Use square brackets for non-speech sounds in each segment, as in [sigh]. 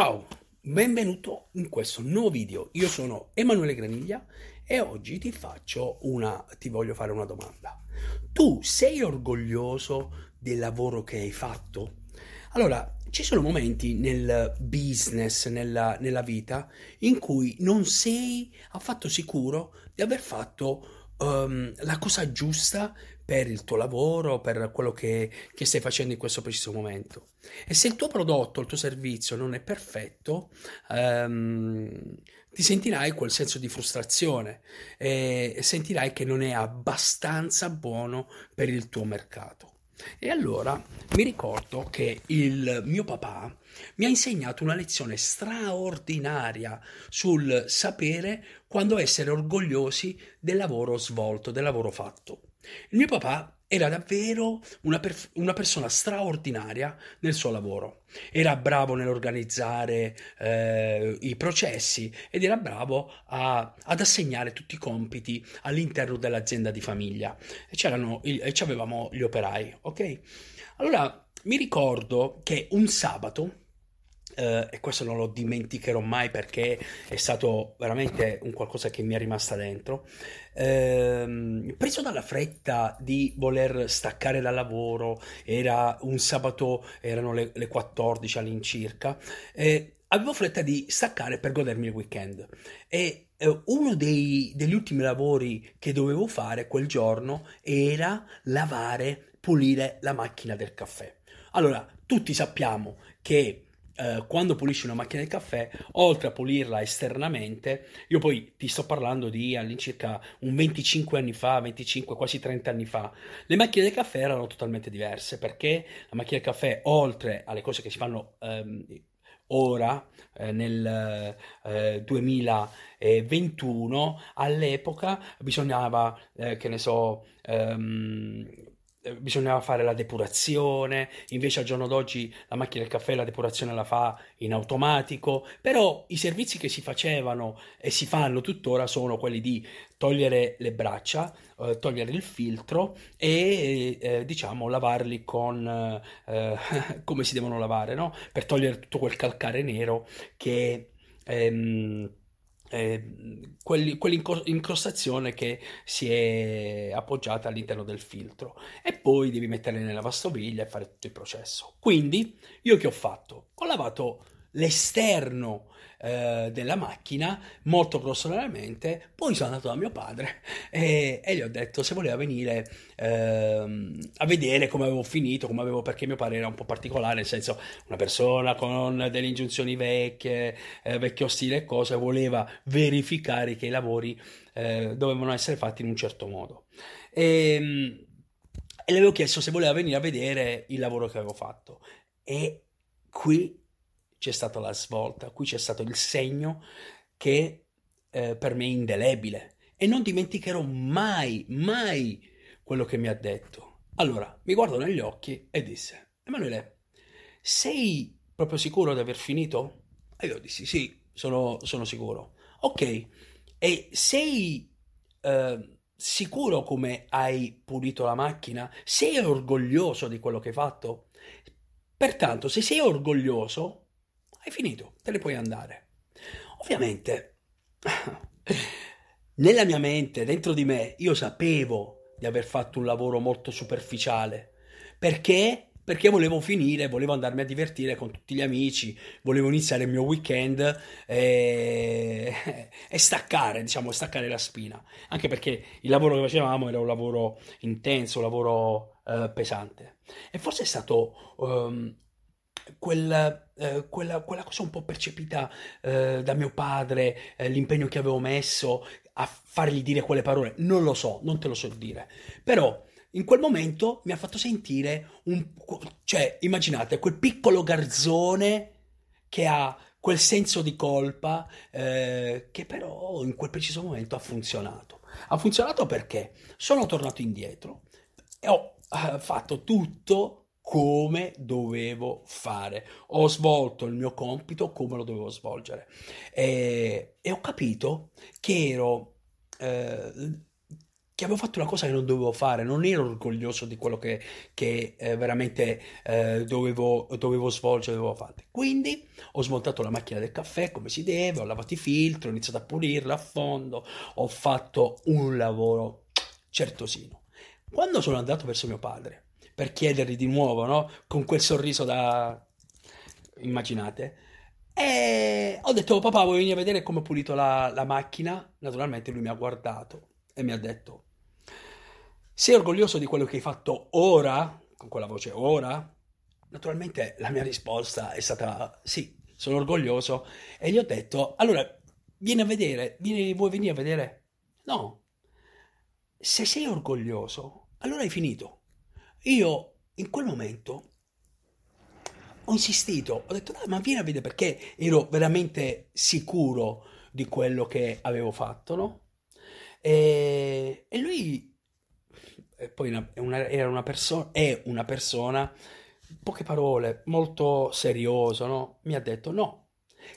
Ciao, benvenuto in questo nuovo video. Io sono Emanuele Graniglia e oggi ti faccio una ti voglio fare una domanda. Tu sei orgoglioso del lavoro che hai fatto? Allora, ci sono momenti nel business, nella, nella vita, in cui non sei affatto sicuro di aver fatto um, la cosa giusta per il tuo lavoro, per quello che, che, stai facendo in questo preciso momento. E se il tuo prodotto, il tuo servizio non è perfetto, um, ti sentirai quel senso di frustrazione e sentirai che non è abbastanza buono per il tuo mercato. E allora mi ricordo che il mio papà mi ha insegnato una lezione straordinaria sul sapere quando essere orgogliosi del lavoro svolto, del lavoro fatto. Il mio papà era davvero una, per- una, persona straordinaria nel suo lavoro. Era bravo nell'organizzare eh, i processi ed era bravo a, ad assegnare tutti i compiti all'interno dell'azienda di famiglia. E, c'erano, e avevamo gli operai, ok? Allora mi ricordo che un sabato Uh, e questo non lo dimenticherò mai perché è stato veramente un qualcosa che mi è rimasta dentro. Uh, preso dalla fretta di voler staccare dal lavoro, era un sabato, erano le, le 14 all'incirca, eh, avevo fretta di staccare per godermi il weekend e eh, uno dei, degli ultimi lavori che dovevo fare quel giorno era lavare, pulire la macchina del caffè. Allora, tutti sappiamo che eh, quando pulisci una macchina del caffè, oltre a pulirla esternamente, io poi ti sto parlando di all'incirca un 25 anni fa, 25, quasi 30 anni fa, le macchine del caffè erano totalmente diverse perché la macchina del caffè, oltre alle cose che si fanno ehm, ora, eh, nel eh, 2021, all'epoca bisognava, eh, che ne so, ehm, eh, bisognava fare la depurazione, invece al giorno d'oggi la macchina del caffè la depurazione la fa in automatico, però i servizi che si facevano e si fanno tuttora sono quelli di togliere le braccia, eh, togliere il filtro e eh, diciamo lavarli con eh, [laughs] come si devono lavare, no? Per togliere tutto quel calcare nero che ehm, eh, quell'incrostazione che si è appoggiata all'interno del filtro e poi devi metterle nella lavastoviglie e fare tutto il processo. Quindi io che ho fatto? Ho lavato l'esterno eh, della macchina molto grossolanamente, poi sono andato da mio padre [laughs] e, e gli ho detto se voleva venire eh, a vedere come avevo finito, come avevo, perché mio padre era un po' particolare, nel senso una persona con delle ingiunzioni vecchie, eh, vecchio stile e cose, voleva verificare che i lavori eh, dovevano essere fatti in un certo modo. E, ehm, e le avevo chiesto se voleva venire a vedere il lavoro che avevo fatto. E qui c'è stata la svolta, qui c'è stato il segno che eh, per me è indelebile e non dimenticherò mai, mai quello che mi ha detto. Allora mi guardò negli occhi e disse: Emanuele, sei proprio sicuro di aver finito? E io dissi: Sì, sono, sono sicuro. Ok, e sei eh, sicuro come hai pulito la macchina? Sei orgoglioso di quello che hai fatto? Pertanto, se sei orgoglioso, hai finito, te ne puoi andare. Ovviamente, [laughs] nella mia mente, dentro di me, io sapevo di aver fatto un lavoro molto superficiale. Perché? Perché volevo finire, volevo andarmi a divertire con tutti gli amici, volevo iniziare il mio weekend e, [laughs] e staccare, diciamo, staccare la spina. Anche perché il lavoro che facevamo era un lavoro intenso, un lavoro uh, pesante. E forse è stato um, quel, eh, quella, quella, cosa un po' percepita eh, da mio padre, eh, l'impegno che avevo messo a fargli dire quelle parole, non lo so, non te lo so dire, però in quel momento mi ha fatto sentire un... cioè immaginate quel piccolo garzone che ha quel senso di colpa eh, che però in quel preciso momento ha funzionato. Ha funzionato perché sono tornato indietro e ho eh, fatto tutto come dovevo fare. Ho svolto il mio compito come lo dovevo svolgere e, e ho capito che ero eh, che avevo fatto una cosa che non dovevo fare, non ero orgoglioso di quello che, che eh, veramente eh, dovevo, dovevo, svolgere, dovevo fare. Quindi ho smontato la macchina del caffè come si deve, ho lavato i filtri, ho iniziato a pulirla a fondo, ho fatto un lavoro certosino. Quando sono andato verso mio padre per chiedergli di nuovo, no? con quel sorriso da... immaginate, e ho detto, papà, vuoi venire a vedere come ho pulito la, la macchina? Naturalmente lui mi ha guardato e mi ha detto, sei orgoglioso di quello che hai fatto ora? Con quella voce ora? Naturalmente la mia risposta è stata sì, sono orgoglioso e gli ho detto, allora, vieni a vedere, vieni, vuoi venire a vedere? No, se sei orgoglioso, allora hai finito. Io in quel momento ho insistito, ho detto, dai, ma vieni a vedere perché ero veramente sicuro di quello che avevo fatto, no? E, e lui e poi una, una, era una persona, è una persona, poche parole, molto serioso, no? Mi ha detto no,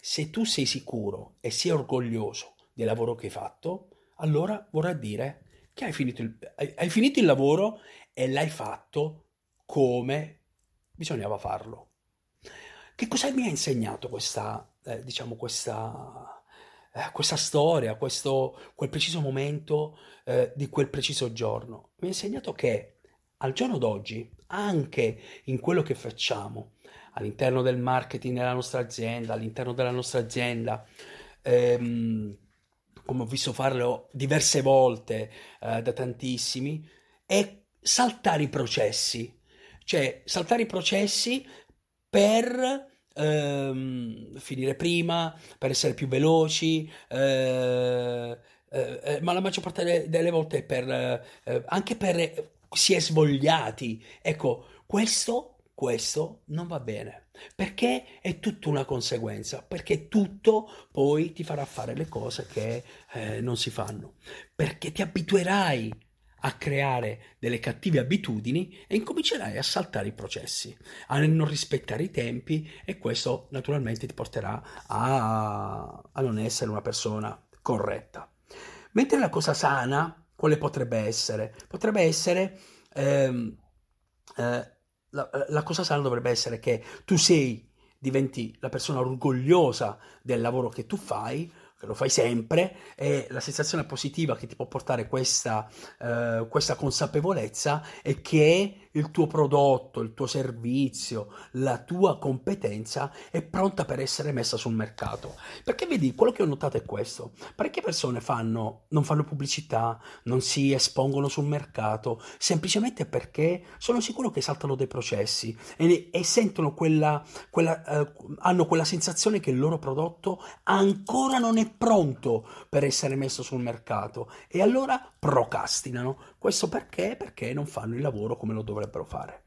se tu sei sicuro e sei orgoglioso del lavoro che hai fatto, allora vorrà dire che hai finito il, hai, hai finito il lavoro e l'hai fatto come bisognava farlo. Che cosa mi ha insegnato questa, eh, diciamo, questa eh, questa storia, questo, quel preciso momento eh, di quel preciso giorno. Mi ha insegnato che al giorno d'oggi, anche in quello che facciamo, all'interno del marketing della nostra azienda, all'interno della nostra azienda, ehm, come ho visto farlo diverse volte eh, da tantissimi, è saltare i processi, cioè saltare i processi per ehm, finire prima, per essere più veloci, eh, eh, eh ma la maggior parte delle, delle volte per, eh, anche per si è svogliati. Ecco, questo, questo non va bene. Perché è tutta una conseguenza, perché tutto poi ti farà fare le cose che eh, non si fanno, perché ti abituerai a creare delle cattive abitudini e incomincerai a saltare i processi, a non rispettare i tempi e questo naturalmente ti porterà a, a non essere una persona corretta. Mentre la cosa sana, quale potrebbe essere? Potrebbe essere... Ehm, eh, la, la cosa sana dovrebbe essere che tu sei diventi la persona orgogliosa del lavoro che tu fai, lo fai sempre, e la sensazione positiva che ti può portare questa, eh, questa consapevolezza è che il tuo prodotto, il tuo servizio, la tua competenza è pronta per essere messa sul mercato. Perché vedi, quello che ho notato è questo, parecchie persone fanno, non fanno pubblicità, non si espongono sul mercato, semplicemente perché sono sicuro che saltano dei processi e, e sentono quella, quella eh, hanno quella sensazione che il loro prodotto ancora non è pronto per essere messo sul mercato e allora procrastinano. Questo perché? Perché non fanno il lavoro come lo dovrebbero fare.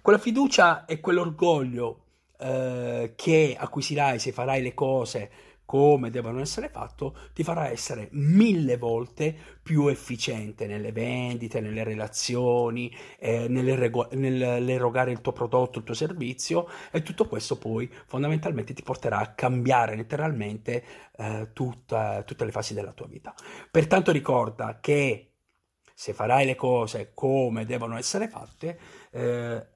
Quella fiducia e quell'orgoglio eh, che acquisirai se farai le cose come devono essere fatto, ti farà essere mille volte più efficiente nelle vendite, nelle relazioni, eh, nell'erogare il tuo prodotto, il tuo servizio e tutto questo poi fondamentalmente ti porterà a cambiare letteralmente eh, tutta, tutte le fasi della tua vita. Pertanto ricorda che se farai le cose come devono essere fatte, eh,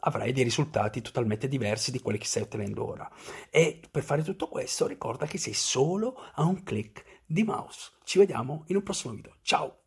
avrai dei risultati totalmente diversi di quelli che stai ottenendo ora. E per fare tutto questo ricorda che sei solo a un clic di mouse. Ci vediamo in un prossimo video. Ciao!